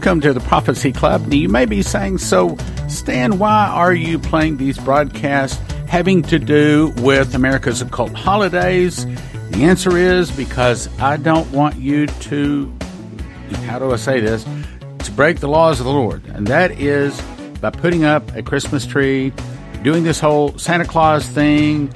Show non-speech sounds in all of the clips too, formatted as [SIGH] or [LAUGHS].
welcome to the Prophecy Club. Now, you may be saying, so, Stan, why are you playing these broadcasts having to do with America's occult holidays? The answer is because I don't want you to, how do I say this, to break the laws of the Lord. And that is by putting up a Christmas tree, doing this whole Santa Claus thing,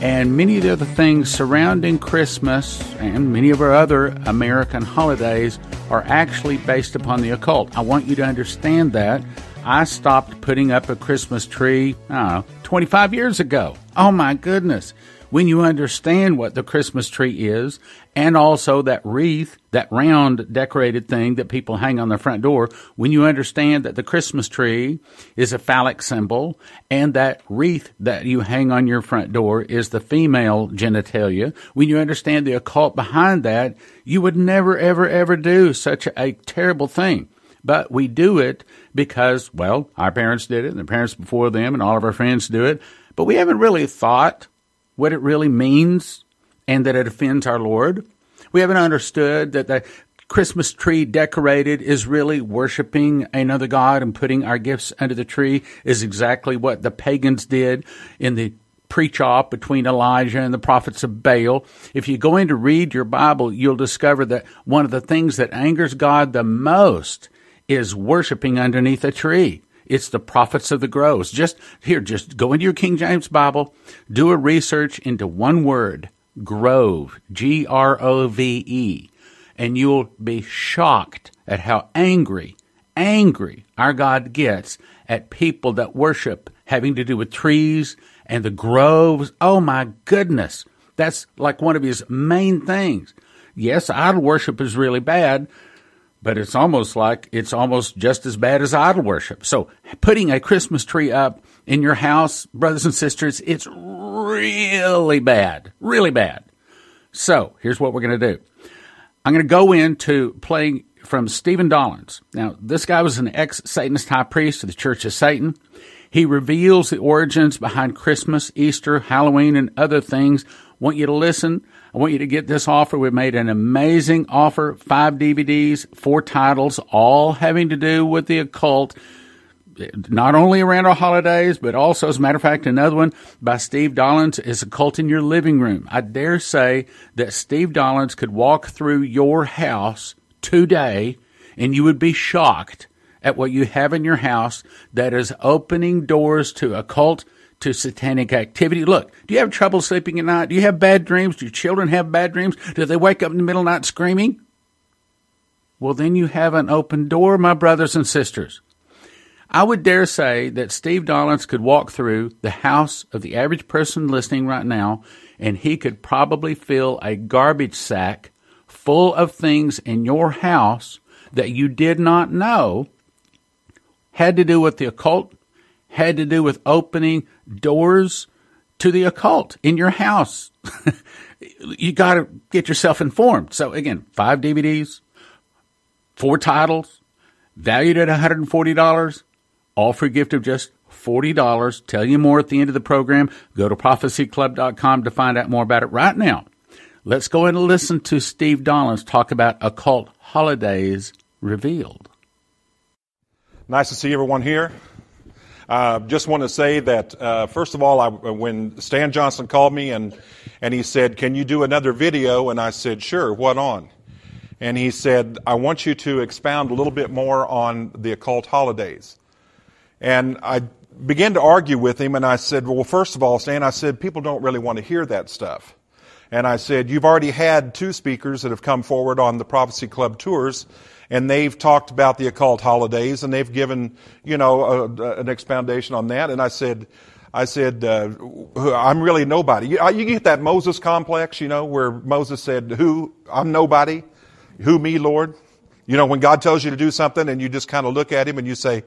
and many of the other things surrounding Christmas and many of our other American holidays are actually based upon the occult. I want you to understand that. I stopped putting up a Christmas tree, know, 25 years ago. Oh my goodness when you understand what the Christmas tree is and also that wreath, that round decorated thing that people hang on their front door, when you understand that the Christmas tree is a phallic symbol and that wreath that you hang on your front door is the female genitalia, when you understand the occult behind that, you would never, ever, ever do such a terrible thing. But we do it because, well, our parents did it and the parents before them and all of our friends do it. But we haven't really thought what it really means and that it offends our Lord. We haven't understood that the Christmas tree decorated is really worshiping another God and putting our gifts under the tree is exactly what the pagans did in the preach off between Elijah and the prophets of Baal. If you go in to read your Bible, you'll discover that one of the things that angers God the most is worshiping underneath a tree. It's the prophets of the groves. Just here, just go into your King James Bible, do a research into one word, grove, G R O V E, and you'll be shocked at how angry, angry our God gets at people that worship having to do with trees and the groves. Oh my goodness. That's like one of his main things. Yes, idol worship is really bad, but it's almost like it's almost just as bad as idol worship. So putting a Christmas tree up in your house, brothers and sisters, it's really bad, really bad. So here's what we're going to do. I'm going to go into playing from Stephen Dollins. Now, this guy was an ex Satanist high priest of the Church of Satan. He reveals the origins behind Christmas, Easter, Halloween, and other things. Want you to listen. I want you to get this offer. We made an amazing offer five DVDs, four titles, all having to do with the occult. Not only around our holidays, but also, as a matter of fact, another one by Steve Dollins is Occult in Your Living Room. I dare say that Steve Dollins could walk through your house today and you would be shocked at what you have in your house that is opening doors to occult to satanic activity. Look, do you have trouble sleeping at night? Do you have bad dreams? Do children have bad dreams? Do they wake up in the middle of the night screaming? Well, then you have an open door, my brothers and sisters. I would dare say that Steve Dollins could walk through the house of the average person listening right now, and he could probably fill a garbage sack full of things in your house that you did not know had to do with the occult, had to do with opening doors to the occult in your house. [LAUGHS] you got to get yourself informed. So again, five DVDs, four titles, valued at $140, all for a gift of just $40. Tell you more at the end of the program. Go to prophecyclub.com to find out more about it right now. Let's go and listen to Steve Dollins talk about occult holidays revealed. Nice to see everyone here. Uh, just want to say that uh, first of all, I, when Stan Johnson called me and and he said, "Can you do another video?" and I said, "Sure." What on? And he said, "I want you to expound a little bit more on the occult holidays." And I began to argue with him, and I said, "Well, first of all, Stan, I said people don't really want to hear that stuff." And I said, "You've already had two speakers that have come forward on the Prophecy Club tours." And they've talked about the occult holidays, and they've given, you know, a, a, an expoundation on that. And I said, I said, uh, I'm really nobody. You, you, get that Moses complex, you know, where Moses said, who? I'm nobody. Who me, Lord? You know, when God tells you to do something and you just kind of look at him and you say,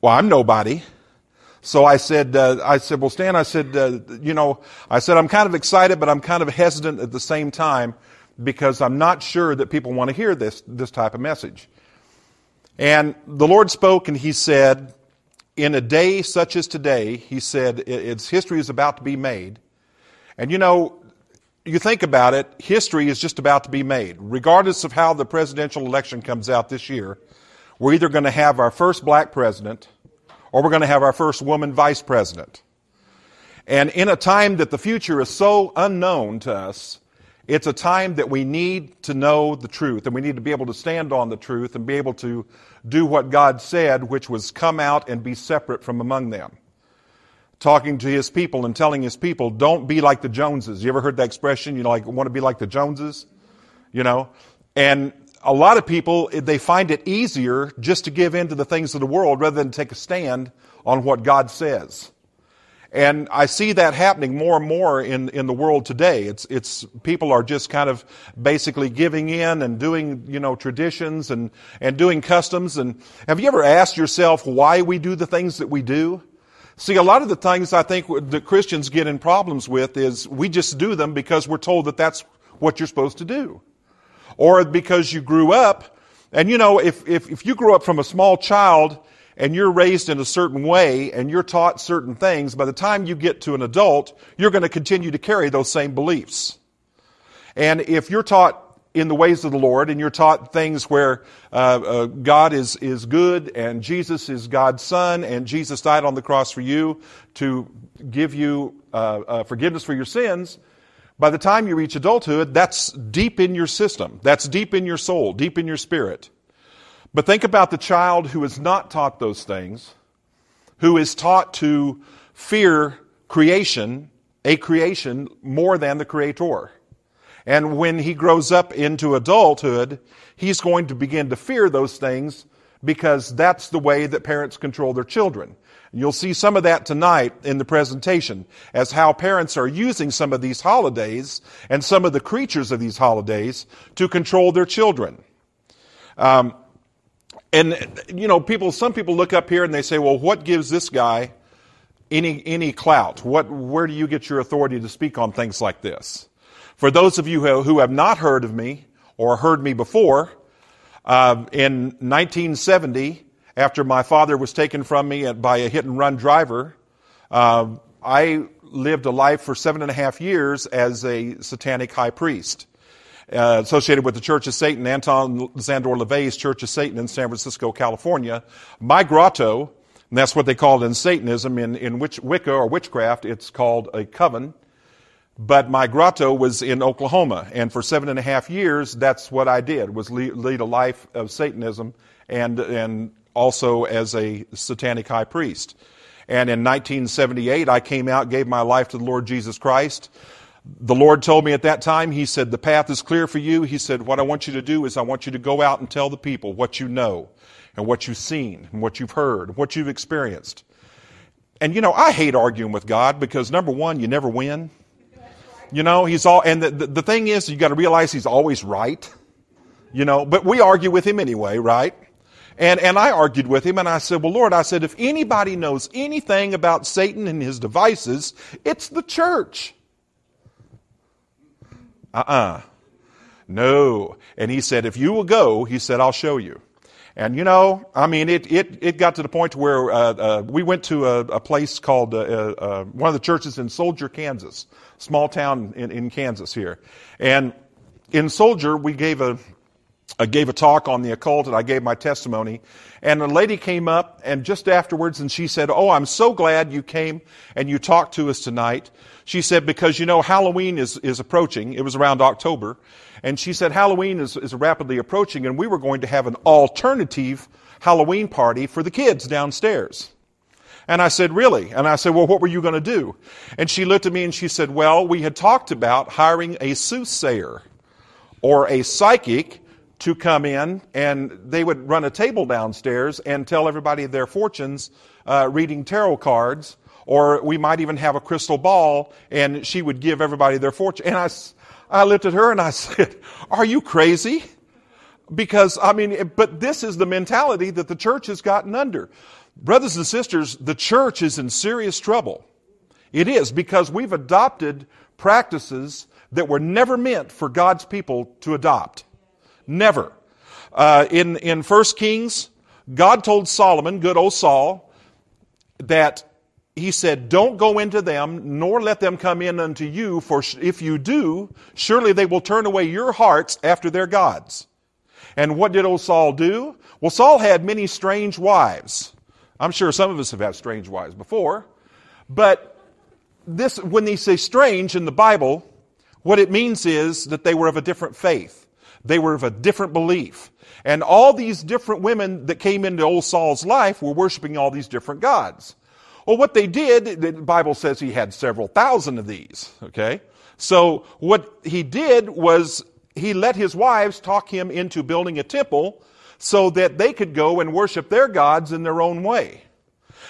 well, I'm nobody. So I said, uh, I said, well, Stan, I said, uh, you know, I said, I'm kind of excited, but I'm kind of hesitant at the same time because I'm not sure that people want to hear this, this type of message. And the Lord spoke and He said, in a day such as today, He said, its history is about to be made. And you know, you think about it, history is just about to be made. Regardless of how the presidential election comes out this year, we're either going to have our first black president or we're going to have our first woman vice president. And in a time that the future is so unknown to us, it's a time that we need to know the truth and we need to be able to stand on the truth and be able to do what God said, which was come out and be separate from among them. Talking to his people and telling his people, don't be like the Joneses. You ever heard that expression? You know, like, want to be like the Joneses? You know? And a lot of people, eh, they find it easier just to give in to the things of the world rather than take a stand on what God says. And I see that happening more and more in, in the world today. It's, it's, people are just kind of basically giving in and doing, you know, traditions and, and doing customs. And have you ever asked yourself why we do the things that we do? See, a lot of the things I think that Christians get in problems with is we just do them because we're told that that's what you're supposed to do. Or because you grew up, and you know, if, if, if you grew up from a small child and you're raised in a certain way and you're taught certain things, by the time you get to an adult, you're going to continue to carry those same beliefs. And if you're taught in the ways of the Lord and you're taught things where uh, uh, God is, is good and Jesus is God's Son and Jesus died on the cross for you to give you uh, uh forgiveness for your sins, by the time you reach adulthood, that's deep in your system. That's deep in your soul, deep in your spirit. But think about the child who is not taught those things, who is taught to fear creation, a creation, more than the creator. And when he grows up into adulthood, he's going to begin to fear those things because that's the way that parents control their children. You'll see some of that tonight in the presentation as how parents are using some of these holidays and some of the creatures of these holidays to control their children. Um, and, you know, people, some people look up here and they say, well, what gives this guy any, any clout? What, where do you get your authority to speak on things like this? For those of you who, have not heard of me or heard me before, uh, in 1970, after my father was taken from me by a hit and run driver, uh, I lived a life for seven and a half years as a satanic high priest uh, associated with the Church of Satan, Anton Szandor LaVey's Church of Satan in San Francisco, California. My grotto, and that's what they call it in Satanism, in, in witch, Wicca or witchcraft, it's called a coven. But my grotto was in Oklahoma, and for seven and a half years, that's what I did, was lead, lead a life of Satanism and, and also as a satanic high priest. And in 1978, I came out, gave my life to the Lord Jesus Christ the Lord told me at that time, He said, The path is clear for you. He said, What I want you to do is I want you to go out and tell the people what you know and what you've seen and what you've heard, and what you've experienced. And you know, I hate arguing with God because number one, you never win. You know, He's all, and the, the, the thing is, you got to realize He's always right. You know, but we argue with Him anyway, right? And, and I argued with him and I said, well, Lord, I said, if anybody knows anything about Satan and his devices, it's the church. Uh uh-uh. uh No. And he said, if you will go, he said, I'll show you. And you know, I mean, it, it, it got to the point where uh, uh, we went to a, a place called uh, uh one of the churches in Soldier, Kansas, small town in, in Kansas here. And in Soldier, we gave a, I gave a talk on the occult and I gave my testimony. And a lady came up and just afterwards and she said, Oh, I'm so glad you came and you talked to us tonight. She said, because you know, Halloween is, is approaching. It was around October. And she said, Halloween is, is rapidly approaching and we were going to have an alternative Halloween party for the kids downstairs. And I said, really? And I said, well, what were you going to do? And she looked at me and she said, well, we had talked about hiring a soothsayer or a psychic to come in and they would run a table downstairs and tell everybody their fortunes uh, reading tarot cards or we might even have a crystal ball and she would give everybody their fortune. And I, I looked at her and I [LAUGHS] said, are you crazy? Because, I mean, but this is the mentality that the church has gotten under. Brothers and sisters, the church is in serious trouble. It is because we've adopted practices that were never meant for God's people to adopt. Never. Uh, in, in 1 Kings, God told Solomon, good old Saul, that he said, Don't go into them, nor let them come in unto you, for if you do, surely they will turn away your hearts after their gods. And what did old Saul do? Well, Saul had many strange wives. I'm sure some of us have had strange wives before. But this, when they say strange in the Bible, what it means is that they were of a different faith. They were of a different belief. And all these different women that came into old Saul's life were worshiping all these different gods. Well, what they did, the Bible says he had several thousand of these, okay? So what he did was he let his wives talk him into building a temple so that they could go and worship their gods in their own way.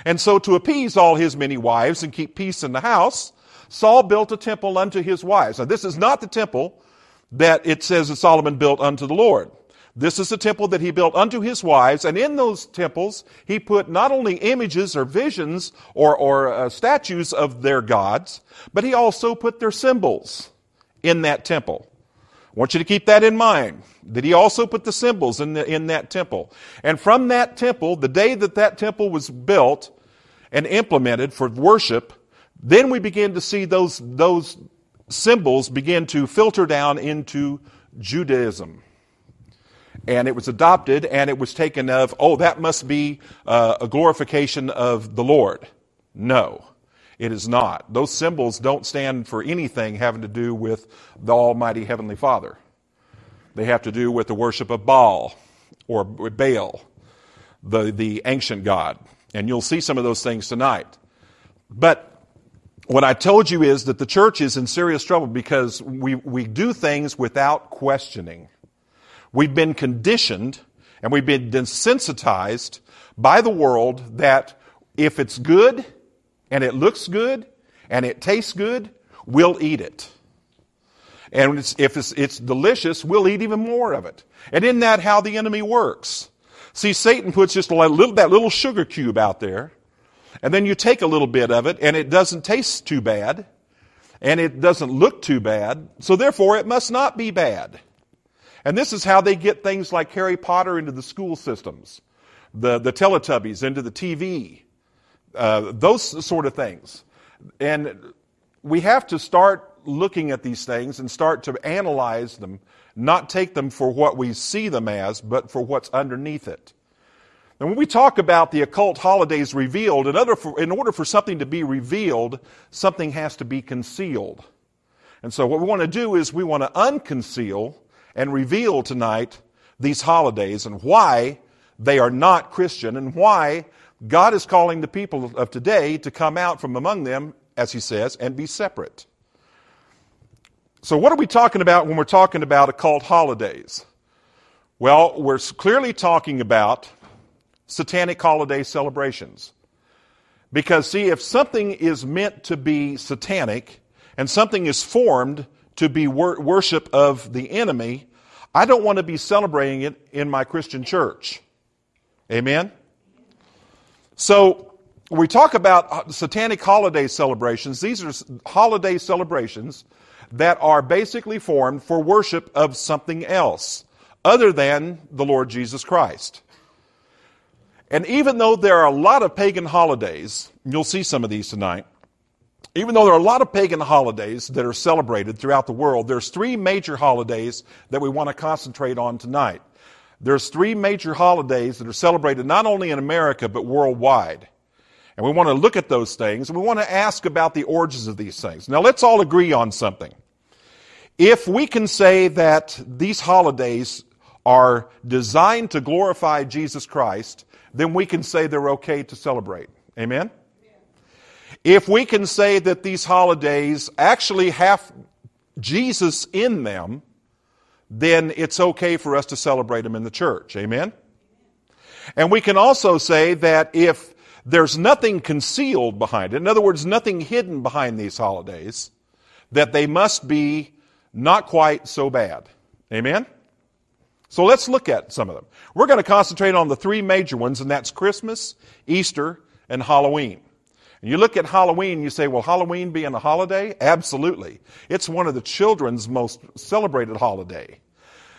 And so to appease all his many wives and keep peace in the house, Saul built a temple unto his wives. Now this is not the temple that it says that Solomon built unto the Lord. This is the temple that he built unto his wives, and in those temples he put not only images or visions or, or uh, statues of their gods, but he also put their symbols in that temple. I want you to keep that in mind. That he also put the symbols in, the, in that temple. And from that temple, the day that that temple was built and implemented for worship, then we begin to see those, those symbols begin to filter down into Judaism. And it was adopted and it was taken of, oh, that must be uh, a glorification of the Lord. No. It is not. Those symbols don't stand for anything having to do with the Almighty Heavenly Father. They have to do with the worship of Baal or Baal, the, the ancient God. And you'll see some of those things tonight. But what I told you is that the church is in serious trouble because we, we do things without questioning. We've been conditioned and we've been desensitized by the world that if it's good, and it looks good and it tastes good, we'll eat it. And it's, if it's, it's delicious, we'll eat even more of it. And isn't that how the enemy works? See, Satan puts just a little, that little sugar cube out there, and then you take a little bit of it, and it doesn't taste too bad, and it doesn't look too bad, so therefore it must not be bad. And this is how they get things like Harry Potter into the school systems, the, the Teletubbies into the TV, uh, those sort of things. And we have to start looking at these things and start to analyze them, not take them for what we see them as, but for what's underneath it. And when we talk about the occult holidays revealed, in order, for, in order for something to be revealed, something has to be concealed. And so what we want to do is we want to unconceal and reveal tonight these holidays and why they are not Christian and why God is calling the people of today to come out from among them, as he says, and be separate. So, what are we talking about when we're talking about occult holidays? Well, we're clearly talking about satanic holiday celebrations. Because, see, if something is meant to be satanic and something is formed to be wor- worship of the enemy, I don't want to be celebrating it in my Christian church. Amen? So, we talk about uh, satanic holiday celebrations. These are holiday celebrations that are basically formed for worship of something else other than the Lord Jesus Christ. And even though there are a lot of pagan holidays, you'll see some of these tonight, even though there are a lot of pagan holidays that are celebrated throughout the world, there's three major holidays that we want to concentrate on tonight. There's three major holidays that are celebrated not only in America, but worldwide. And we want to look at those things, and we want to ask about the origins of these things. Now, let's all agree on something. If we can say that these holidays are designed to glorify Jesus Christ, then we can say they're okay to celebrate. Amen? If we can say that these holidays actually have Jesus in them, then it's okay for us to celebrate them in the church. Amen? And we can also say that if there's nothing concealed behind it, in other words, nothing hidden behind these holidays, that they must be not quite so bad. Amen? So let's look at some of them. We're going to concentrate on the three major ones, and that's Christmas, Easter, and Halloween. And you look at Halloween, you say, well, Halloween being a holiday? Absolutely. It's one of the children's most celebrated holiday.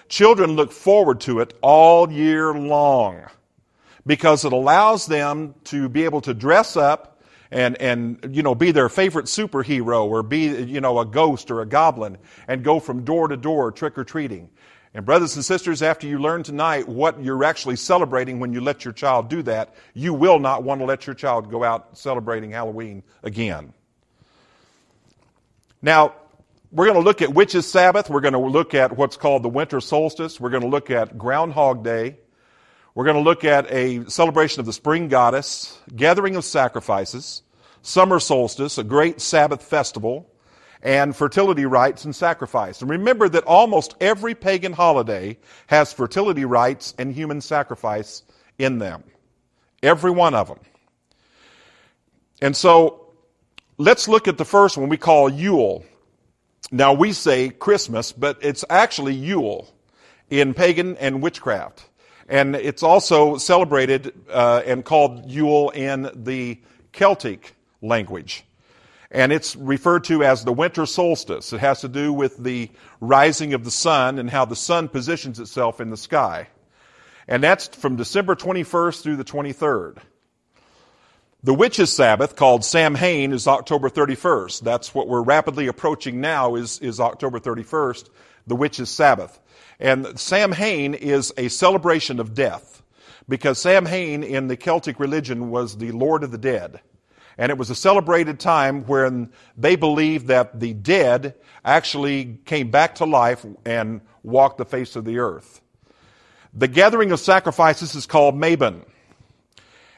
Children look forward to it all year long because it allows them to be able to dress up and, and, you know, be their favorite superhero or be, you know, a ghost or a goblin and go from door to door trick or treating. And, brothers and sisters, after you learn tonight what you're actually celebrating when you let your child do that, you will not want to let your child go out celebrating Halloween again. Now, we're going to look at Witches' Sabbath. We're going to look at what's called the winter solstice. We're going to look at Groundhog Day. We're going to look at a celebration of the spring goddess, gathering of sacrifices, summer solstice, a great Sabbath festival, and fertility rites and sacrifice. And remember that almost every pagan holiday has fertility rites and human sacrifice in them. Every one of them. And so let's look at the first one we call Yule. Now we say Christmas, but it's actually Yule in pagan and witchcraft. And it's also celebrated uh, and called Yule in the Celtic language. And it's referred to as the winter solstice. It has to do with the rising of the sun and how the sun positions itself in the sky. And that's from December 21st through the 23rd. The witches' Sabbath, called Samhain, is October 31st. That's what we're rapidly approaching now is, is October 31st, the witches' Sabbath. And Samhain is a celebration of death because Samhain in the Celtic religion was the Lord of the Dead. And it was a celebrated time when they believed that the dead actually came back to life and walked the face of the earth. The gathering of sacrifices is called Mabon.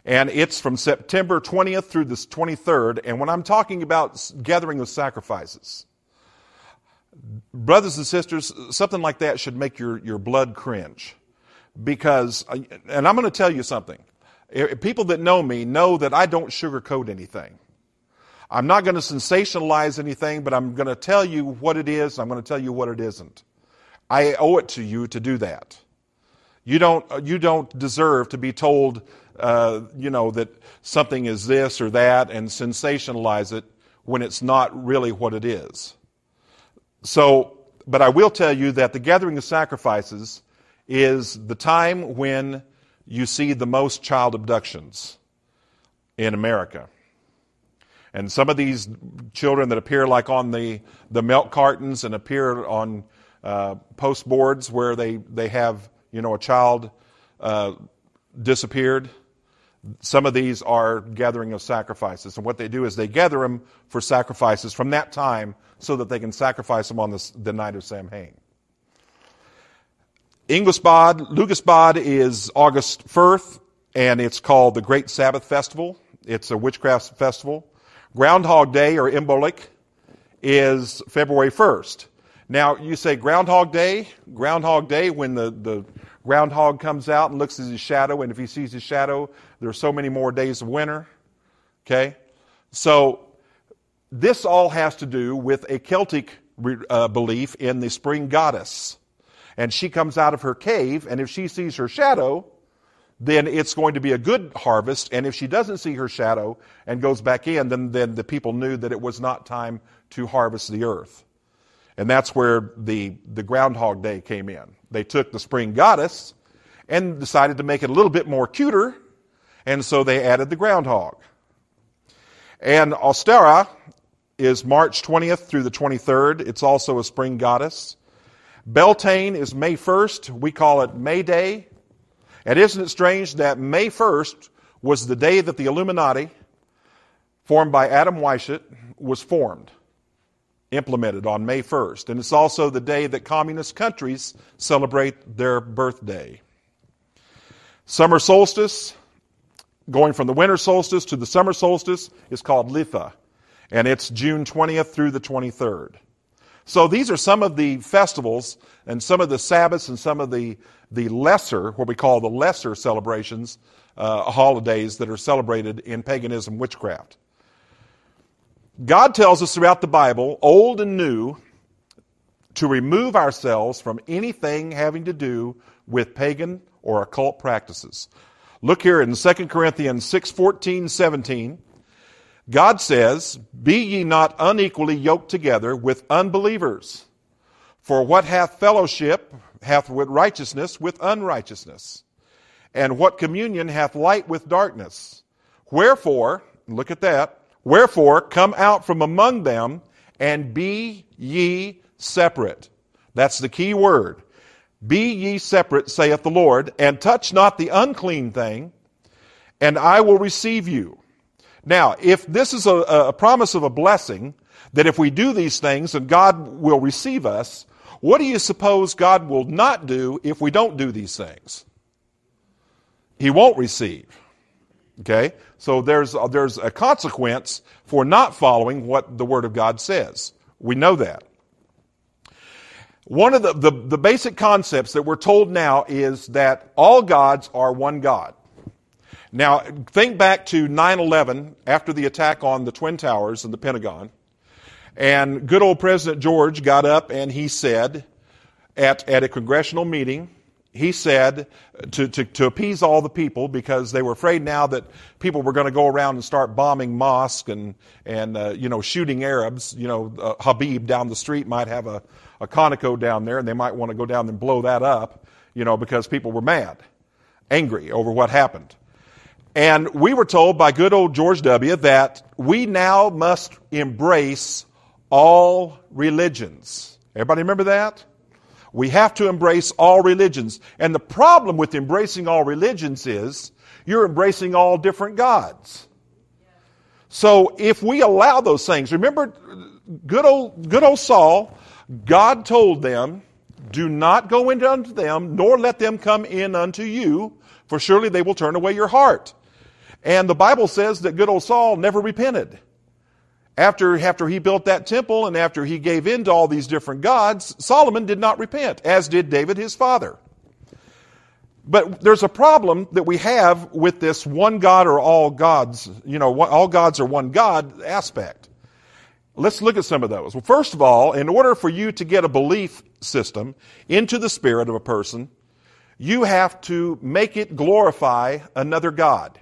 And it's from September 20th through the 23rd. And when I'm talking about gathering of sacrifices, brothers and sisters, something like that should make your, your blood cringe. Because, uh, and I'm going to tell you something. People that know me know that I don't sugarcoat anything. I'm not going to sensationalize anything, but I'm going to tell you what it is. I'm going to tell you what it isn't. I owe it to you to do that. You don't, you don't deserve to be told, uh, you know, that something is this or that and sensationalize it when it's not really what it is. So, but I will tell you that the gathering of sacrifices is the time when you see the most child abductions in America. And some of these children that appear like on the, the milk cartons and appear on uh, post boards where they, they have, you know, a child uh, disappeared. Some of these are gathering of sacrifices. And what they do is they gather them for sacrifices from that time so that they can sacrifice them on the, the night of Samhain. Ingolsbad, Lugasbad is August 1st, and it's called the Great Sabbath Festival. It's a witchcraft festival. Groundhog Day, or Imbolc, is February 1st. Now, you say Groundhog Day, Groundhog Day, when the, the groundhog comes out and looks at his shadow, and if he sees his shadow, there are so many more days of winter. Okay? So, this all has to do with a Celtic uh, belief in the spring goddess and she comes out of her cave, and if she sees her shadow, then it's going to be a good harvest. And if she doesn't see her shadow and goes back in, then, then the people knew that it was not time to harvest the earth. And that's where the, the Groundhog Day came in. They took the spring goddess and decided to make it a little bit more cuter, and so they added the groundhog. And Ostara is March 20th through the 23rd. It's also a spring goddess. Beltane is May 1st. We call it May Day. And isn't it strange that May 1st was the day that the Illuminati, formed by Adam Weishaupt, was formed, implemented on May 1st. And it's also the day that communist countries celebrate their birthday. Summer solstice, going from the winter solstice to the summer solstice, is called Litha. And it's June 20th through the 23rd. So these are some of the festivals and some of the Sabbaths and some of the, the lesser, what we call the lesser celebrations, uh, holidays that are celebrated in paganism witchcraft. God tells us throughout the Bible, old and new, to remove ourselves from anything having to do with pagan or occult practices. Look here in 2 Corinthians 6 14, 17. God says, Be ye not unequally yoked together with unbelievers. For what hath fellowship hath with righteousness with unrighteousness? And what communion hath light with darkness? Wherefore, look at that, wherefore come out from among them and be ye separate. That's the key word. Be ye separate, saith the Lord, and touch not the unclean thing, and I will receive you. Now, if this is a, a promise of a blessing, that if we do these things and God will receive us, what do you suppose God will not do if we don't do these things? He won't receive. Okay? So there's, uh, there's a consequence for not following what the Word of God says. We know that. One of the, the, the basic concepts that we're told now is that all gods are one God. Now, think back to 9 11 after the attack on the Twin Towers and the Pentagon. And good old President George got up and he said at, at a congressional meeting, he said to, to, to appease all the people because they were afraid now that people were going to go around and start bombing mosques and, and uh, you know, shooting Arabs. You know, uh, Habib down the street might have a, a Conoco down there and they might want to go down and blow that up, you know, because people were mad, angry over what happened. And we were told by good old George W. that we now must embrace all religions. Everybody remember that? We have to embrace all religions. And the problem with embracing all religions is you're embracing all different gods. So if we allow those things, remember good old, good old Saul, God told them, do not go into unto them, nor let them come in unto you, for surely they will turn away your heart. And the Bible says that good old Saul never repented. After, after he built that temple and after he gave in to all these different gods, Solomon did not repent, as did David his father. But there's a problem that we have with this one God or all gods, you know, all gods are one God aspect. Let's look at some of those. Well, first of all, in order for you to get a belief system into the spirit of a person, you have to make it glorify another God.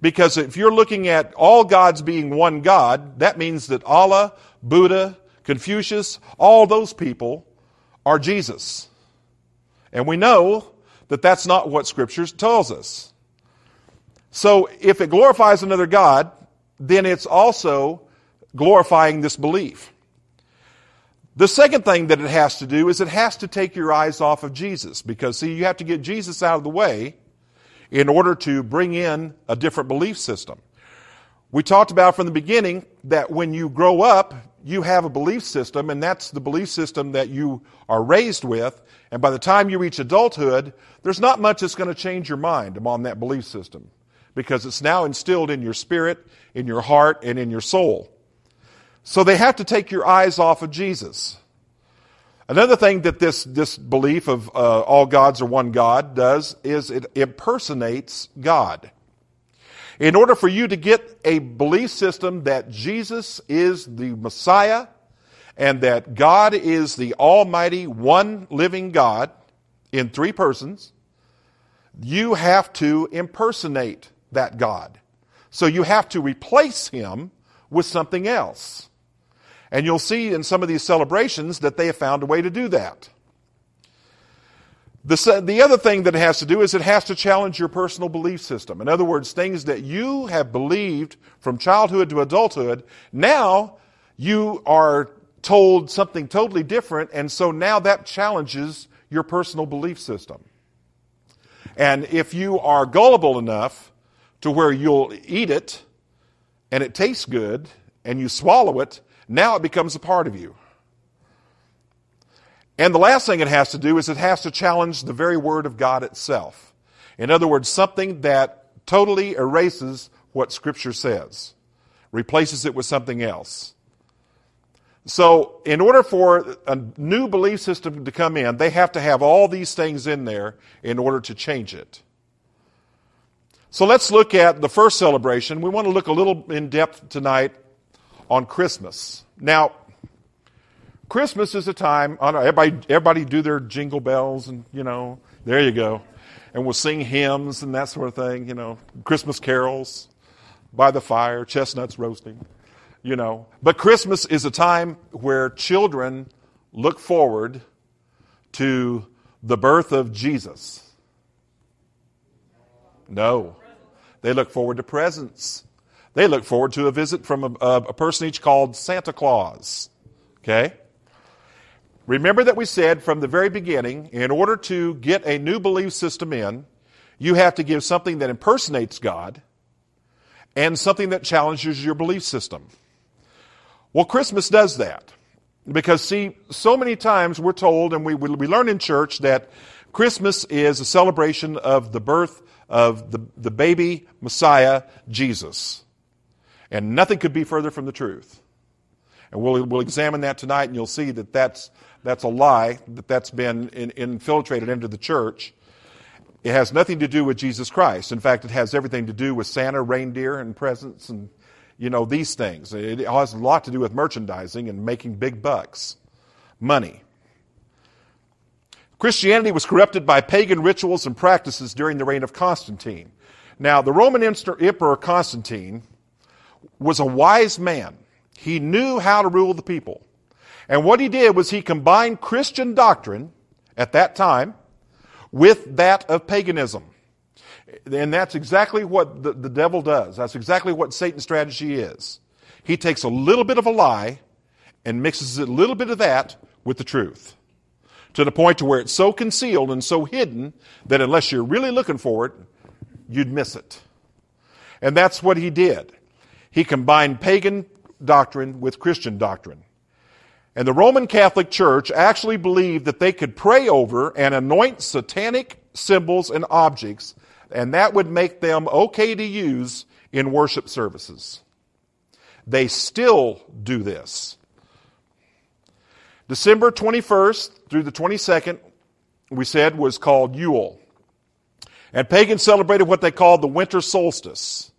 Because if you're looking at all gods being one God, that means that Allah, Buddha, Confucius, all those people are Jesus. And we know that that's not what Scripture tells us. So if it glorifies another God, then it's also glorifying this belief. The second thing that it has to do is it has to take your eyes off of Jesus because, see, you have to get Jesus out of the way in order to bring in a different belief system. We talked about from the beginning that when you grow up, you have a belief system, and that's the belief system that you are raised with. And by the time you reach adulthood, there's not much that's going to change your mind on that belief system because it's now instilled in your spirit, in your heart, and in your soul. So they have to take your eyes off of Jesus. Another thing that this, this belief of uh, all gods are one God does is it impersonates God. In order for you to get a belief system that Jesus is the Messiah and that God is the Almighty, one living God in three persons, you have to impersonate that God. So you have to replace him with something else. And you'll see in some of these celebrations that they have found a way to do that. The, the other thing that it has to do is it has to challenge your personal belief system. In other words, things that you have believed from childhood to adulthood, now you are told something totally different, and so now that challenges your personal belief system. And if you are gullible enough to where you'll eat it and it tastes good and you swallow it, now it becomes a part of you. And the last thing it has to do is it has to challenge the very Word of God itself. In other words, something that totally erases what Scripture says, replaces it with something else. So, in order for a new belief system to come in, they have to have all these things in there in order to change it. So, let's look at the first celebration. We want to look a little in depth tonight on Christmas. Now, Christmas is a time, everybody, everybody do their jingle bells and, you know, there you go. And we'll sing hymns and that sort of thing, you know, Christmas carols by the fire, chestnuts roasting, you know. But Christmas is a time where children look forward to the birth of Jesus. No. They look forward to presents. They look forward to a visit from a, a, a person each called Santa Claus. Okay? Remember that we said from the very beginning, in order to get a new belief system in, you have to give something that impersonates God and something that challenges your belief system. Well, Christmas does that. Because, see, so many times we're told, and we, we learn in church, that Christmas is a celebration of the birth of the, the baby Messiah, Jesus. And nothing could be further from the truth. And we'll, we'll examine that tonight, and you'll see that that's, that's a lie, that that's been in, infiltrated into the church. It has nothing to do with Jesus Christ. In fact, it has everything to do with Santa, reindeer, and presents, and you know these things. It has a lot to do with merchandising and making big bucks, money. Christianity was corrupted by pagan rituals and practices during the reign of Constantine. Now, the Roman Emperor Constantine was a wise man. He knew how to rule the people. And what he did was he combined Christian doctrine at that time with that of paganism. And that's exactly what the, the devil does. That's exactly what Satan's strategy is. He takes a little bit of a lie and mixes a little bit of that with the truth. To the point to where it's so concealed and so hidden that unless you're really looking for it, you'd miss it. And that's what he did. He combined pagan doctrine with Christian doctrine. And the Roman Catholic Church actually believed that they could pray over and anoint satanic symbols and objects, and that would make them okay to use in worship services. They still do this. December 21st through the 22nd, we said, was called Yule. And pagans celebrated what they called the winter solstice.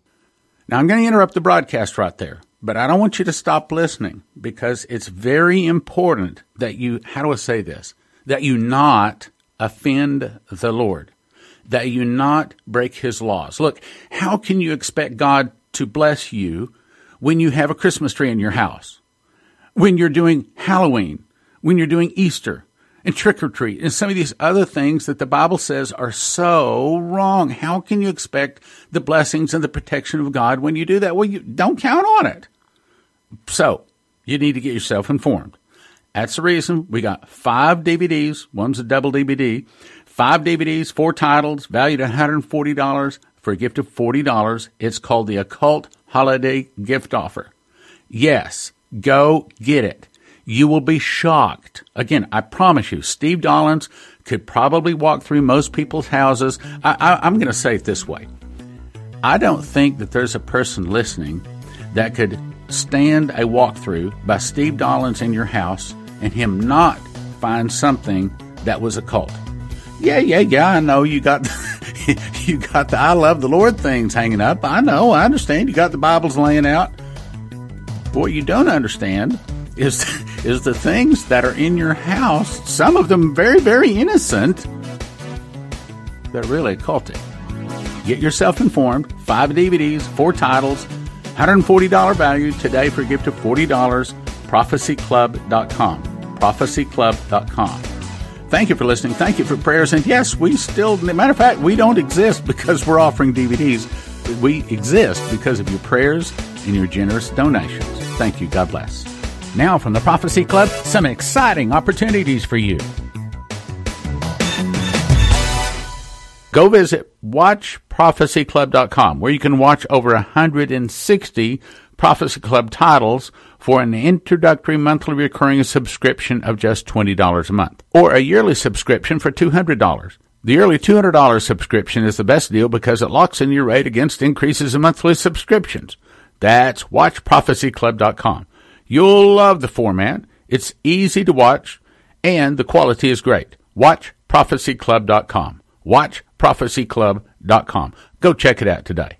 Now, I'm going to interrupt the broadcast right there. But I don't want you to stop listening because it's very important that you, how do I say this? That you not offend the Lord, that you not break his laws. Look, how can you expect God to bless you when you have a Christmas tree in your house? When you're doing Halloween, when you're doing Easter, and trick or treat and some of these other things that the Bible says are so wrong. How can you expect the blessings and the protection of God when you do that? Well, you don't count on it. So you need to get yourself informed. That's the reason we got five DVDs. One's a double DVD. Five DVDs, four titles, valued at $140 for a gift of $40. It's called the Occult Holiday Gift Offer. Yes, go get it you will be shocked. Again, I promise you, Steve Dollins could probably walk through most people's houses. I, am going to say it this way I don't think that there's a person listening that could stand a walkthrough by Steve Dollins in your house and him not find something that was occult. Yeah, yeah, yeah. I know you got [LAUGHS] you got the I love the Lord things hanging up. I know. I understand. You got the Bibles laying out. What you don't understand is [LAUGHS] is the things that are in your house, some of them very, very innocent, that really occultic. Get yourself informed. Five DVDs, four titles, $140 value today for a gift of $40. Prophecyclub.com. Prophecyclub.com. Thank you for listening. Thank you for prayers. And yes, we still, matter of fact, we don't exist because we're offering DVDs. We exist because of your prayers and your generous donations. Thank you. God bless. Now, from the Prophecy Club, some exciting opportunities for you. Go visit watchprophecyclub.com where you can watch over 160 Prophecy Club titles for an introductory monthly recurring subscription of just $20 a month or a yearly subscription for $200. The early $200 subscription is the best deal because it locks in your rate against increases in monthly subscriptions. That's watchprophecyclub.com. You'll love the format. It's easy to watch and the quality is great. WatchProphecyClub.com. WatchProphecyClub.com. Go check it out today.